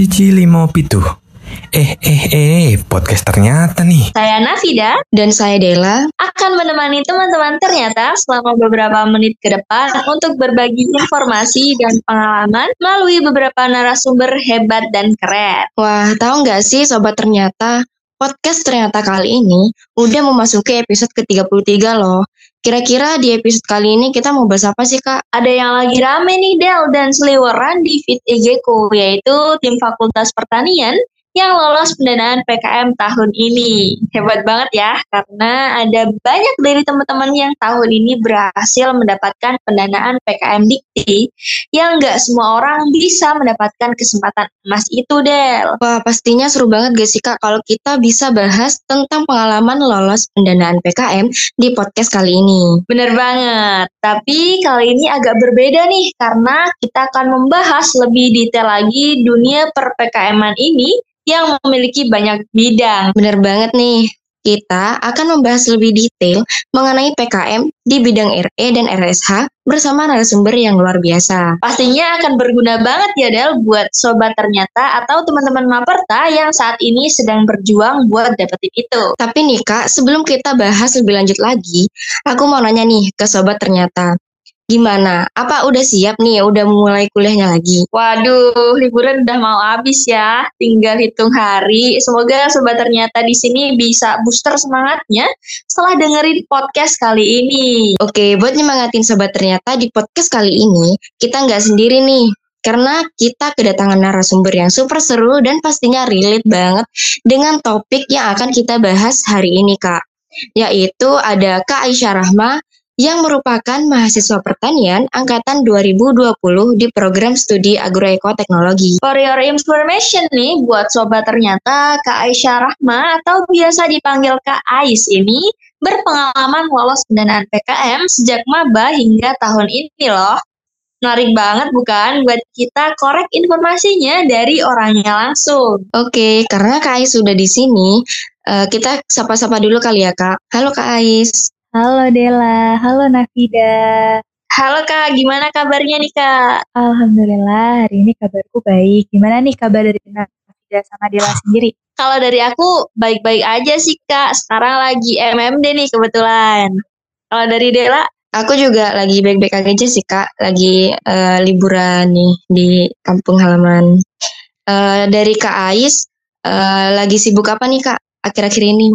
Cici Limo Pitu. Eh, eh, eh, podcast ternyata nih. Saya Nafida Dan saya Dela. akan menemani teman-teman ternyata selama beberapa menit ke depan untuk berbagi informasi dan pengalaman melalui beberapa narasumber hebat dan keren. Wah, tahu nggak sih Sobat Ternyata? Podcast ternyata kali ini udah memasuki episode ke-33 loh. Kira-kira di episode kali ini kita mau bahas apa sih Kak? Ada yang lagi rame nih Del dan seliweran di feed IG-ku yaitu tim Fakultas Pertanian yang lolos pendanaan PKM tahun ini. Hebat banget ya, karena ada banyak dari teman-teman yang tahun ini berhasil mendapatkan pendanaan PKM Dikti yang nggak semua orang bisa mendapatkan kesempatan emas itu, Del. Wah, pastinya seru banget gak sih Kak kalau kita bisa bahas tentang pengalaman lolos pendanaan PKM di podcast kali ini. Bener banget, tapi kali ini agak berbeda nih karena kita akan membahas lebih detail lagi dunia per PKM-an ini yang memiliki banyak bidang. Bener banget nih. Kita akan membahas lebih detail mengenai PKM di bidang RE dan RSH bersama narasumber yang luar biasa. Pastinya akan berguna banget ya Del buat sobat ternyata atau teman-teman Maperta yang saat ini sedang berjuang buat dapetin itu. Tapi nih Kak, sebelum kita bahas lebih lanjut lagi, aku mau nanya nih ke sobat ternyata. Gimana? Apa udah siap nih? Udah mulai kuliahnya lagi? Waduh, liburan udah mau habis ya. Tinggal hitung hari. Semoga sobat ternyata di sini bisa booster semangatnya setelah dengerin podcast kali ini. Oke, buat nyemangatin sobat ternyata di podcast kali ini, kita nggak sendiri nih. Karena kita kedatangan narasumber yang super seru dan pastinya relate banget dengan topik yang akan kita bahas hari ini, Kak. Yaitu ada Kak Aisyah Rahma yang merupakan mahasiswa pertanian angkatan 2020 di program studi agroekoteknologi. For your information nih, buat sobat ternyata Kak Aisyah Rahma atau biasa dipanggil Kak Ais ini berpengalaman lolos pendanaan PKM sejak maba hingga tahun ini loh. Menarik banget bukan buat kita korek informasinya dari orangnya langsung. Oke, karena Kak Ais sudah di sini, eh, kita sapa-sapa dulu kali ya, Kak. Halo Kak Ais. Halo Dela, halo Nafida. Halo Kak, gimana kabarnya nih Kak? Alhamdulillah hari ini kabarku baik. Gimana nih kabar dari Nafida sama Dela sendiri? Kalau dari aku baik-baik aja sih Kak. Sekarang lagi MMD nih kebetulan. Kalau dari Dela? Aku juga lagi baik-baik aja sih, Kak. Lagi eh, liburan nih di kampung halaman. Eh, dari Kak Ais, eh, lagi sibuk apa nih, Kak, akhir-akhir ini?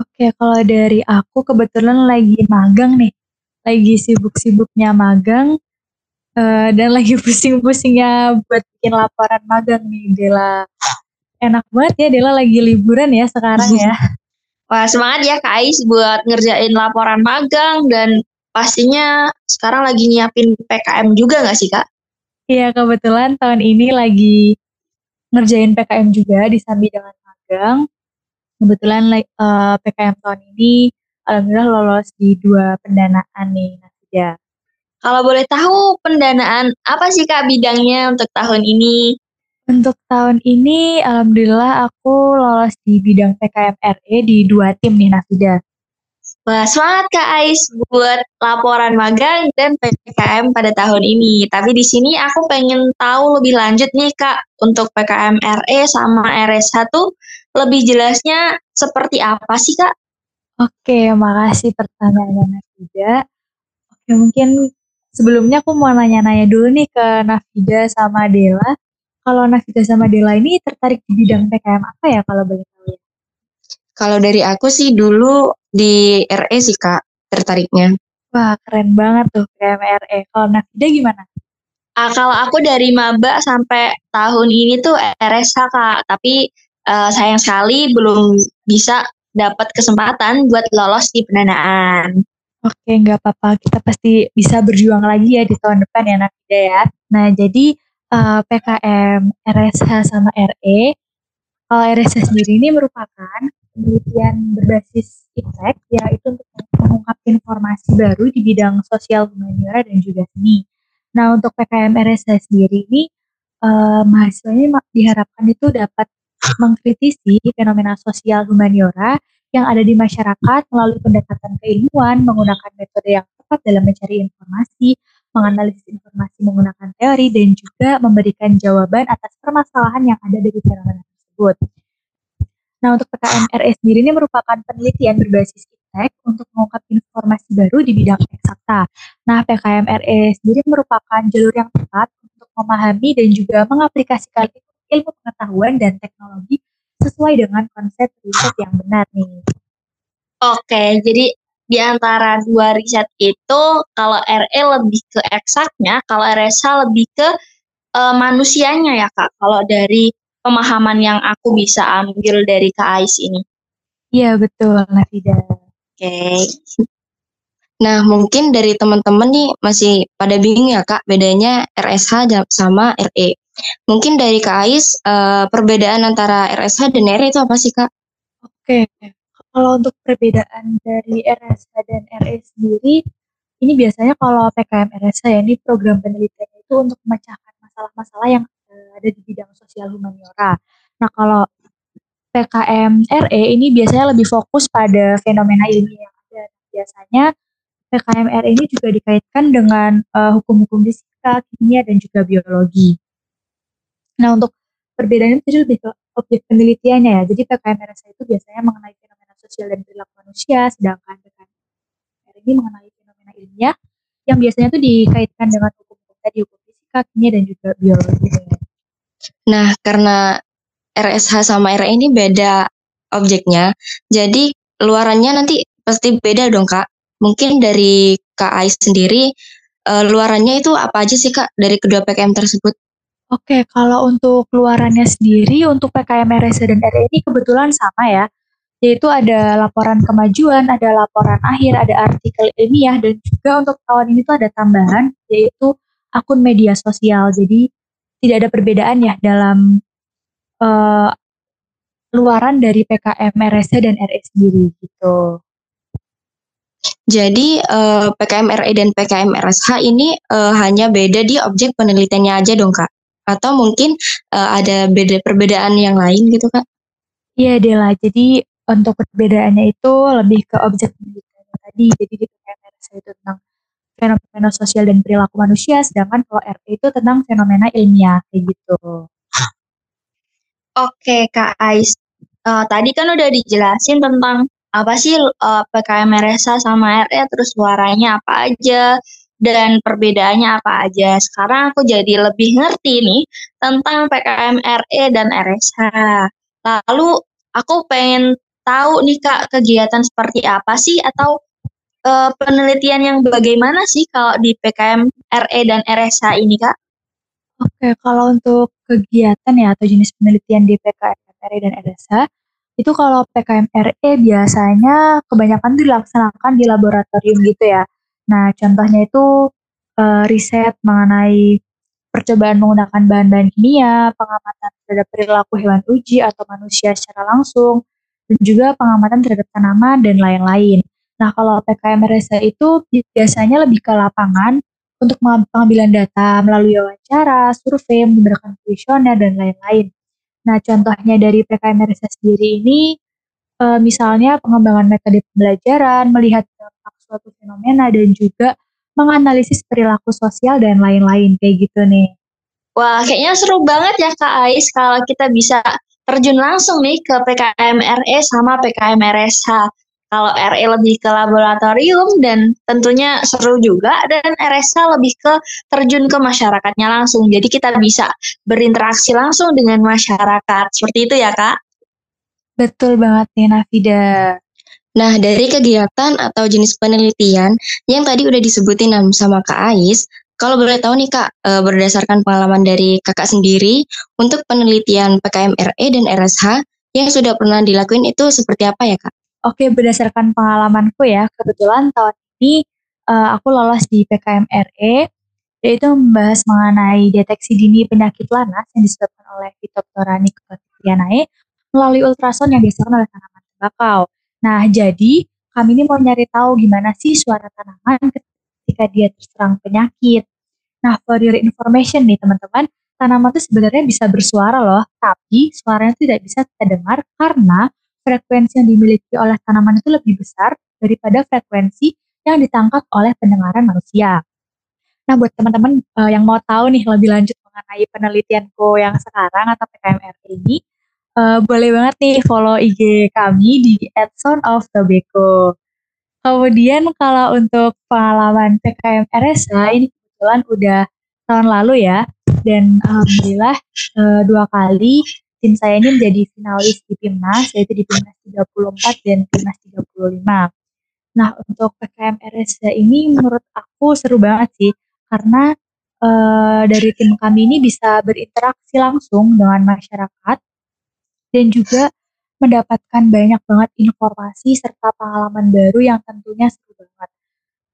Oke, kalau dari aku kebetulan lagi magang nih. Lagi sibuk-sibuknya magang eh, dan lagi pusing-pusingnya buat bikin laporan magang nih Dela. Enak banget ya Dela lagi liburan ya sekarang ya. Wah semangat ya Kak Ais buat ngerjain laporan magang dan pastinya sekarang lagi nyiapin PKM juga nggak sih Kak? Iya kebetulan tahun ini lagi ngerjain PKM juga disambi dengan magang. Kebetulan like, eh, PKM tahun ini alhamdulillah lolos di dua pendanaan nih Nafida. Kalau boleh tahu pendanaan apa sih Kak bidangnya untuk tahun ini? Untuk tahun ini alhamdulillah aku lolos di bidang PKM RE di dua tim nih Nafida. Wah semangat Kak Ais buat laporan magang dan PKM pada tahun ini. Tapi di sini aku pengen tahu lebih lanjut nih Kak untuk PKM RE sama RSH tuh lebih jelasnya seperti apa sih Kak? Oke, makasih pertanyaannya Nafida. Oke, mungkin sebelumnya aku mau nanya-nanya dulu nih ke Nafida sama Dela. Kalau Nafida sama Dela ini tertarik di bidang PKM apa ya kalau boleh tahu ya? Kalau dari aku sih dulu di RE sih, Kak, tertariknya. Wah, keren banget tuh PKM RE. Kalau Nafida gimana? Ah, kalau aku dari maba sampai tahun ini tuh RSH Kak, tapi eh, sayang sekali belum bisa dapat kesempatan buat lolos di pendanaan. Oke, nggak apa-apa. Kita pasti bisa berjuang lagi ya di tahun depan ya Nafida ya. Nah, jadi eh, PKM RSH sama RE, kalau RSH sendiri ini merupakan penelitian berbasis iptek, yaitu untuk mengungkap informasi baru di bidang sosial humaniora dan juga seni. Nah, untuk PKM RSH sendiri ini, eh, mahasiswanya ma- diharapkan itu dapat mengkritisi fenomena sosial humaniora yang ada di masyarakat melalui pendekatan keilmuan, menggunakan metode yang tepat dalam mencari informasi, menganalisis informasi menggunakan teori, dan juga memberikan jawaban atas permasalahan yang ada dari fenomena tersebut. Nah, untuk PKM RE sendiri ini merupakan penelitian berbasis iptek untuk mengungkap informasi baru di bidang eksakta. Nah, PKM RE sendiri merupakan jalur yang tepat untuk memahami dan juga mengaplikasikan ilmu pengetahuan dan teknologi sesuai dengan konsep riset yang benar nih. Oke, jadi di antara dua riset itu kalau RE lebih ke eksaknya, kalau RSH lebih ke uh, manusianya ya kak. Kalau dari pemahaman yang aku bisa ambil dari Kak Ais ini. Iya betul, Nafida. Oke. Okay. Nah mungkin dari teman-teman nih masih pada bingung ya Kak bedanya RSH sama RE. Mungkin dari Kak Ais uh, perbedaan antara RSH dan RE itu apa sih Kak? Oke, kalau untuk perbedaan dari RSH dan RE sendiri, ini biasanya kalau PKM RSH ya ini program penelitian itu untuk memecahkan masalah-masalah yang ada di bidang sosial humaniora. Nah, kalau PKM RE ini biasanya lebih fokus pada fenomena ilmiah yang ada. Biasanya PKM RE ini juga dikaitkan dengan uh, hukum-hukum fisika, kimia, dan juga biologi. Nah, untuk perbedaannya itu lebih ke objek penelitiannya ya. Jadi PKM RSA itu biasanya mengenai fenomena sosial dan perilaku manusia, sedangkan PKM ini mengenai fenomena ilmiah yang biasanya itu dikaitkan dengan hukum-hukum tadi, hukum fisika, kimia, dan juga biologi. Nah, karena RSH sama RE ini beda objeknya, jadi luarannya nanti pasti beda dong Kak. Mungkin dari Kak Ais sendiri, uh, luarannya itu apa aja sih Kak dari kedua PKM tersebut? Oke, kalau untuk luarannya sendiri, untuk PKM RSH dan RE ini kebetulan sama ya, yaitu ada laporan kemajuan, ada laporan akhir, ada artikel ilmiah, dan juga untuk tahun ini tuh ada tambahan, yaitu akun media sosial. Jadi tidak ada perbedaan ya dalam uh, dari PKM RSC dan RE sendiri gitu. Jadi uh, eh, PKM RE dan PKM RSH ini uh, hanya beda di objek penelitiannya aja dong kak? Atau mungkin uh, ada beda perbedaan yang lain gitu kak? Iya Dela, jadi untuk perbedaannya itu lebih ke objek penelitiannya tadi. Jadi di PKM RSH itu tentang fenomena sosial dan perilaku manusia, sedangkan kalau RE itu tentang fenomena ilmiah kayak gitu. Oke Kak Ais, uh, tadi kan udah dijelasin tentang apa sih uh, PKM RSA sama RE, terus suaranya apa aja, dan perbedaannya apa aja. Sekarang aku jadi lebih ngerti nih tentang PKM RE dan RSH. Lalu aku pengen tahu nih Kak, kegiatan seperti apa sih atau uh, penelitian yang bagaimana sih kalau di PKM RE dan RSH ini Kak? Oke, kalau untuk kegiatan ya atau jenis penelitian di PKM RE dan RSH, itu kalau PKM RE biasanya kebanyakan dilaksanakan di laboratorium gitu ya. Nah, contohnya itu uh, riset mengenai percobaan menggunakan bahan-bahan kimia, pengamatan terhadap perilaku hewan uji atau manusia secara langsung, dan juga pengamatan terhadap tanaman dan lain-lain. Nah, kalau PKM RSA itu biasanya lebih ke lapangan untuk pengambilan data melalui wawancara, survei, menggunakan kuesioner, dan lain-lain. Nah, contohnya dari PKM RSA sendiri ini, e, misalnya pengembangan metode pembelajaran, melihat dampak suatu fenomena, dan juga menganalisis perilaku sosial dan lain-lain, kayak gitu nih. Wah, kayaknya seru banget ya Kak Ais kalau kita bisa terjun langsung nih ke PKM RE sama PKM RSH. Kalau RE lebih ke laboratorium dan tentunya seru juga dan RSA lebih ke terjun ke masyarakatnya langsung. Jadi kita bisa berinteraksi langsung dengan masyarakat. Seperti itu ya, Kak? Betul banget nih, Nafida. Nah, dari kegiatan atau jenis penelitian yang tadi udah disebutin sama Kak Ais, kalau boleh tahu nih Kak, eh, berdasarkan pengalaman dari Kakak sendiri, untuk penelitian PKM RE dan RSH yang sudah pernah dilakuin itu seperti apa ya Kak? Oke, berdasarkan pengalamanku ya, kebetulan tahun ini uh, aku lolos di PKM RE, yaitu membahas mengenai deteksi dini penyakit lanas yang disebabkan oleh Phytophthora nicotianae melalui ultrason yang dihasilkan oleh tanaman tembakau. Nah, jadi kami ini mau nyari tahu gimana sih suara tanaman ketika dia terserang penyakit. Nah, for your information nih teman-teman, tanaman itu sebenarnya bisa bersuara loh, tapi suaranya tidak bisa kita dengar karena frekuensi yang dimiliki oleh tanaman itu lebih besar daripada frekuensi yang ditangkap oleh pendengaran manusia. Nah, buat teman-teman uh, yang mau tahu nih lebih lanjut mengenai penelitianku yang sekarang atau PKMR ini, uh, boleh banget nih follow IG kami di @soundoftobacco. Kemudian kalau untuk pengalaman PKM RSA ini kebetulan udah tahun lalu ya, dan alhamdulillah uh, dua kali tim saya ini menjadi finalis di Timnas, yaitu di Timnas 34 dan Timnas 35. Nah, untuk PKM RSA ini menurut aku seru banget sih, karena uh, dari tim kami ini bisa berinteraksi langsung dengan masyarakat dan juga mendapatkan banyak banget informasi serta pengalaman baru yang tentunya seru banget.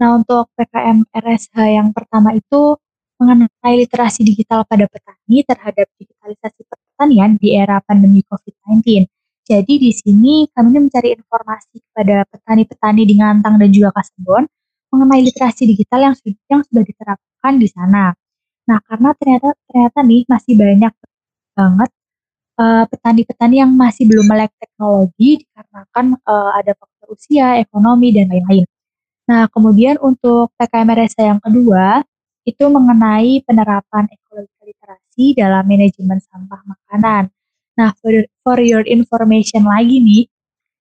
Nah, untuk PKM RSH yang pertama itu mengenai literasi digital pada petani terhadap digitalisasi pertanian di era pandemi COVID-19. Jadi di sini kami mencari informasi kepada petani-petani di Ngantang dan juga Kasebon mengenai literasi digital yang, yang sudah diterapkan di sana. Nah, karena ternyata ternyata nih masih banyak banget petani petani-petani yang masih belum melek teknologi dikarenakan uh, ada faktor usia, ekonomi dan lain-lain. Nah, kemudian untuk PKM yang kedua itu mengenai penerapan ekologi literasi dalam manajemen sampah makanan. Nah, for, for your information lagi nih,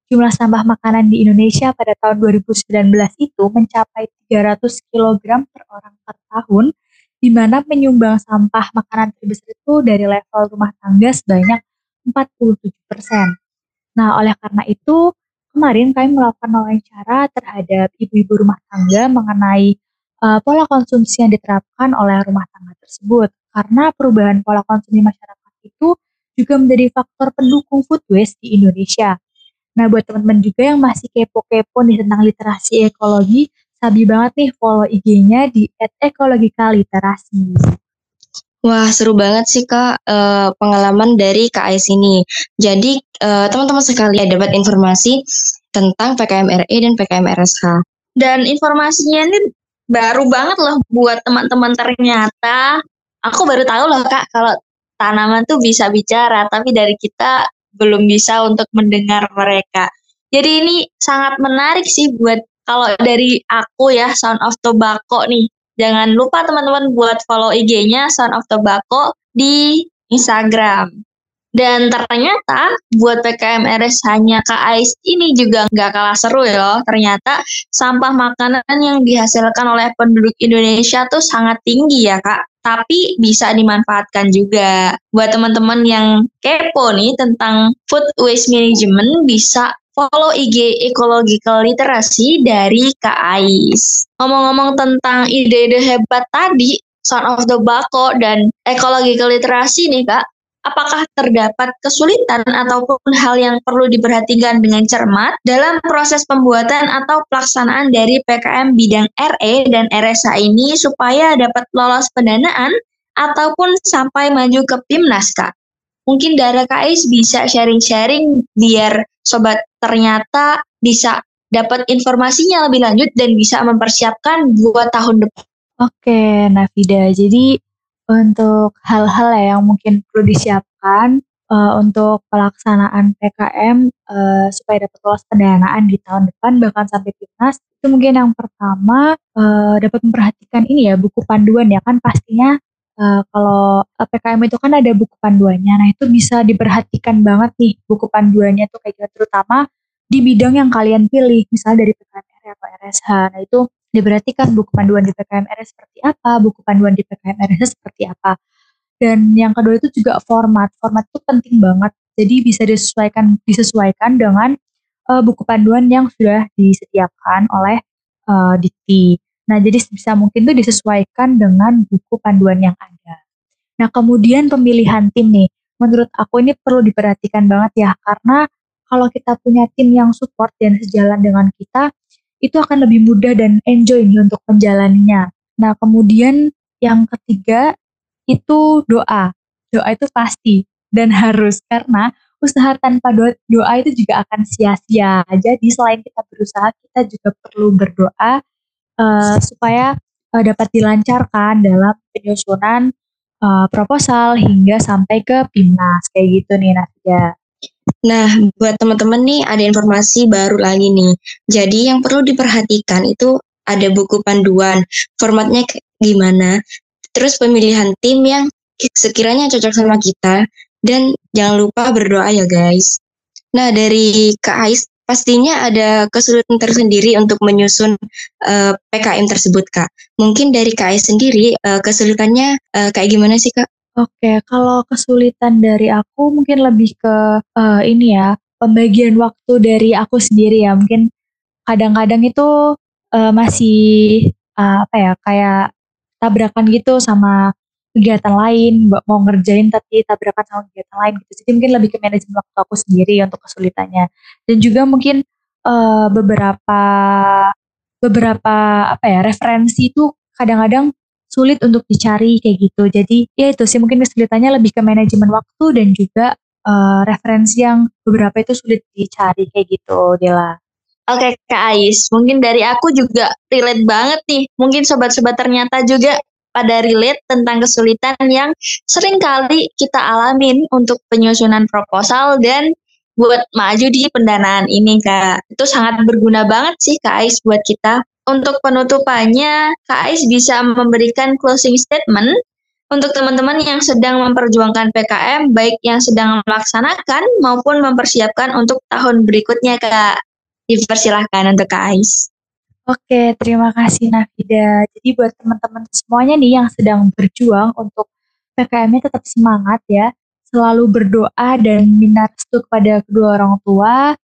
jumlah sampah makanan di Indonesia pada tahun 2019 itu mencapai 300 kg per orang per tahun, di mana penyumbang sampah makanan terbesar itu dari level rumah tangga sebanyak 47 persen. Nah, oleh karena itu, kemarin kami melakukan wawancara terhadap ibu-ibu rumah tangga mengenai uh, pola konsumsi yang diterapkan oleh rumah tangga tersebut. Karena perubahan pola konsumsi masyarakat itu juga menjadi faktor pendukung food waste di Indonesia. Nah, buat teman-teman juga yang masih kepo-kepo nih tentang literasi ekologi, sabi banget nih follow IG-nya di @ekologicaliterasi. Wah, seru banget sih Kak uh, pengalaman dari KAIS ini. Jadi uh, teman-teman sekalian dapat informasi tentang PKM RE dan PKM RSH. Dan informasinya ini baru banget loh buat teman-teman ternyata. Aku baru tahu loh Kak kalau tanaman tuh bisa bicara, tapi dari kita belum bisa untuk mendengar mereka. Jadi ini sangat menarik sih buat kalau dari aku ya Sound of Tobacco nih. Jangan lupa teman-teman buat follow IG-nya Sound of Tobacco di Instagram. Dan ternyata buat PKM RS hanya KAIS ini juga nggak kalah seru ya. Ternyata sampah makanan yang dihasilkan oleh penduduk Indonesia tuh sangat tinggi ya kak tapi bisa dimanfaatkan juga. Buat teman-teman yang kepo nih tentang food waste management bisa follow IG Ecological Literacy dari Kak Ais. Ngomong-ngomong tentang ide-ide hebat tadi, Son of the Bako dan Ecological Literacy nih Kak, apakah terdapat kesulitan ataupun hal yang perlu diperhatikan dengan cermat dalam proses pembuatan atau pelaksanaan dari PKM bidang RE dan RSA ini supaya dapat lolos pendanaan ataupun sampai maju ke PIMNAS, Kak? Mungkin dari KAIS bisa sharing-sharing biar sobat ternyata bisa dapat informasinya lebih lanjut dan bisa mempersiapkan buat tahun depan. Oke, Nafida. Jadi untuk hal-hal yang mungkin perlu disiapkan uh, untuk pelaksanaan PKM uh, eh, supaya dapat lolos pendanaan di tahun depan bahkan sampai timnas itu mungkin yang pertama uh, dapat memperhatikan ini ya buku panduan ya kan pastinya uh, kalau PKM itu kan ada buku panduannya nah itu bisa diperhatikan banget nih buku panduannya tuh kayak gitu terutama di bidang yang kalian pilih misalnya dari PKM atau RSH nah itu diperhatikan buku panduan di PKMR seperti apa, buku panduan di PKMR seperti apa. Dan yang kedua itu juga format. Format itu penting banget. Jadi bisa disesuaikan disesuaikan dengan uh, buku panduan yang sudah disediakan oleh uh, Dikti. Nah, jadi bisa mungkin tuh disesuaikan dengan buku panduan yang ada. Nah, kemudian pemilihan tim nih. Menurut aku ini perlu diperhatikan banget ya, karena kalau kita punya tim yang support dan sejalan dengan kita, itu akan lebih mudah dan enjoy nih untuk menjalaninya. Nah, kemudian yang ketiga itu doa. Doa itu pasti dan harus karena usaha tanpa doa, doa itu juga akan sia-sia. Jadi selain kita berusaha, kita juga perlu berdoa uh, supaya uh, dapat dilancarkan dalam penyusunan uh, proposal hingga sampai ke PIMNAS kayak gitu nih Nadia. Nah, buat teman-teman nih ada informasi baru lagi nih. Jadi yang perlu diperhatikan itu ada buku panduan. Formatnya gimana, terus pemilihan tim yang sekiranya cocok sama kita, dan jangan lupa berdoa ya guys. Nah dari Kak Ais, pastinya ada kesulitan tersendiri untuk menyusun uh, eh, PKM tersebut Kak. Mungkin dari Ais sendiri uh, kesulitannya uh, kayak gimana sih Kak? Oke, kalau kesulitan dari aku mungkin lebih ke uh, ini ya, pembagian waktu dari aku sendiri ya. Mungkin kadang-kadang itu uh, masih uh, apa ya kayak tabrakan gitu sama kegiatan lain mau ngerjain tapi tabrakan sama kegiatan lain gitu. Jadi mungkin lebih ke manajemen waktu aku sendiri untuk kesulitannya. Dan juga mungkin uh, beberapa beberapa apa ya referensi itu kadang-kadang sulit untuk dicari kayak gitu. Jadi ya itu sih mungkin kesulitannya lebih ke manajemen waktu dan juga uh, referensi yang beberapa itu sulit dicari kayak gitu Dela. Oke Kak Ais, mungkin dari aku juga relate banget nih. Mungkin sobat-sobat ternyata juga pada relate tentang kesulitan yang sering kali kita alamin untuk penyusunan proposal dan buat maju di pendanaan ini Kak. Itu sangat berguna banget sih Kak Ais buat kita. Untuk penutupannya, Kak Ais bisa memberikan closing statement untuk teman-teman yang sedang memperjuangkan PKM, baik yang sedang melaksanakan maupun mempersiapkan untuk tahun berikutnya Kak. Dipersilahkan untuk Kak Ais. Oke, terima kasih Nafida. Jadi buat teman-teman semuanya nih yang sedang berjuang untuk PKM-nya tetap semangat ya. Selalu berdoa dan minta restu kepada kedua orang tua.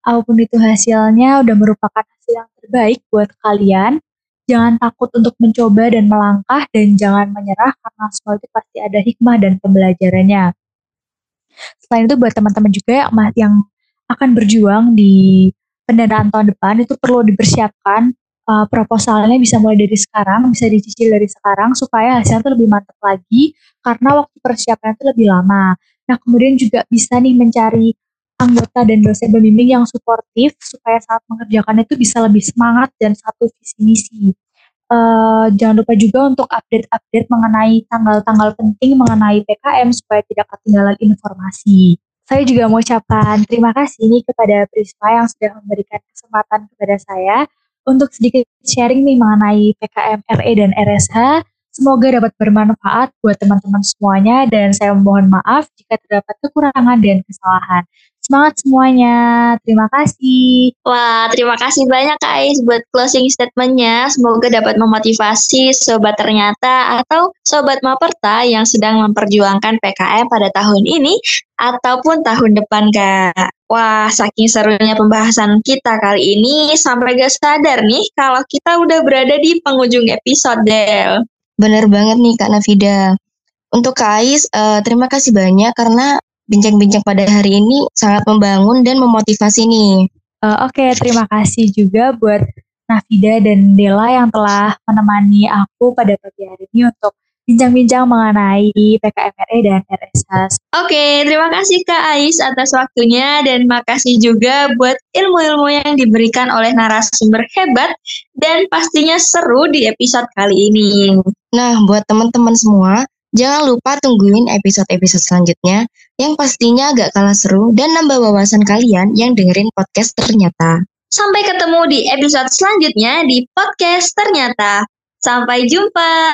Apa pun itu hasilnya udah merupakan hasil yang terbaik buat kalian. Jangan takut untuk mencoba dan melangkah dan jangan menyerah karena semua itu pasti ada hikmah dan pembelajarannya. Selain itu buat teman-teman juga yang, yang akan berjuang di pendanaan tahun depan itu perlu dipersiapkan uh, proposalnya bisa mulai dari sekarang, bisa dicicil dari sekarang supaya hasilnya itu lebih mantap lagi karena waktu persiapan itu lebih lama. Nah, kemudian juga bisa nih mencari anggota dan dosen pembimbing yang suportif supaya saat mengerjakan itu bisa lebih semangat dan satu visi misi. Uh, jangan lupa juga untuk update-update mengenai tanggal-tanggal penting mengenai PKM supaya tidak ketinggalan informasi. Saya juga mau ucapkan terima kasih nih kepada Prisma yang sudah memberikan kesempatan kepada saya untuk sedikit sharing nih mengenai PKM RE dan RSH. Semoga dapat bermanfaat buat teman-teman semuanya dan saya mohon maaf jika terdapat kekurangan dan kesalahan. Semangat semuanya. Terima kasih. Wah, terima kasih banyak Kak Ais buat closing statementnya. Semoga dapat memotivasi sobat ternyata atau sobat Maperta yang sedang memperjuangkan PKM pada tahun ini ataupun tahun depan Kak. Wah, saking serunya pembahasan kita kali ini sampai gak sadar nih kalau kita udah berada di penghujung episode, Del. Bener banget nih Kak Navida. Untuk Kak Ais, uh, terima kasih banyak karena bincang-bincang pada hari ini sangat membangun dan memotivasi nih. Uh, Oke, okay, terima kasih juga buat Nafida dan Dela yang telah menemani aku pada pagi hari ini untuk bincang-bincang mengenai PKMRE dan RSH. Oke, terima kasih Kak Ais atas waktunya dan makasih juga buat ilmu-ilmu yang diberikan oleh narasumber hebat dan pastinya seru di episode kali ini. Nah, buat teman-teman semua, Jangan lupa tungguin episode-episode selanjutnya yang pastinya agak kalah seru dan nambah wawasan kalian yang dengerin podcast ternyata. Sampai ketemu di episode selanjutnya di podcast ternyata. Sampai jumpa.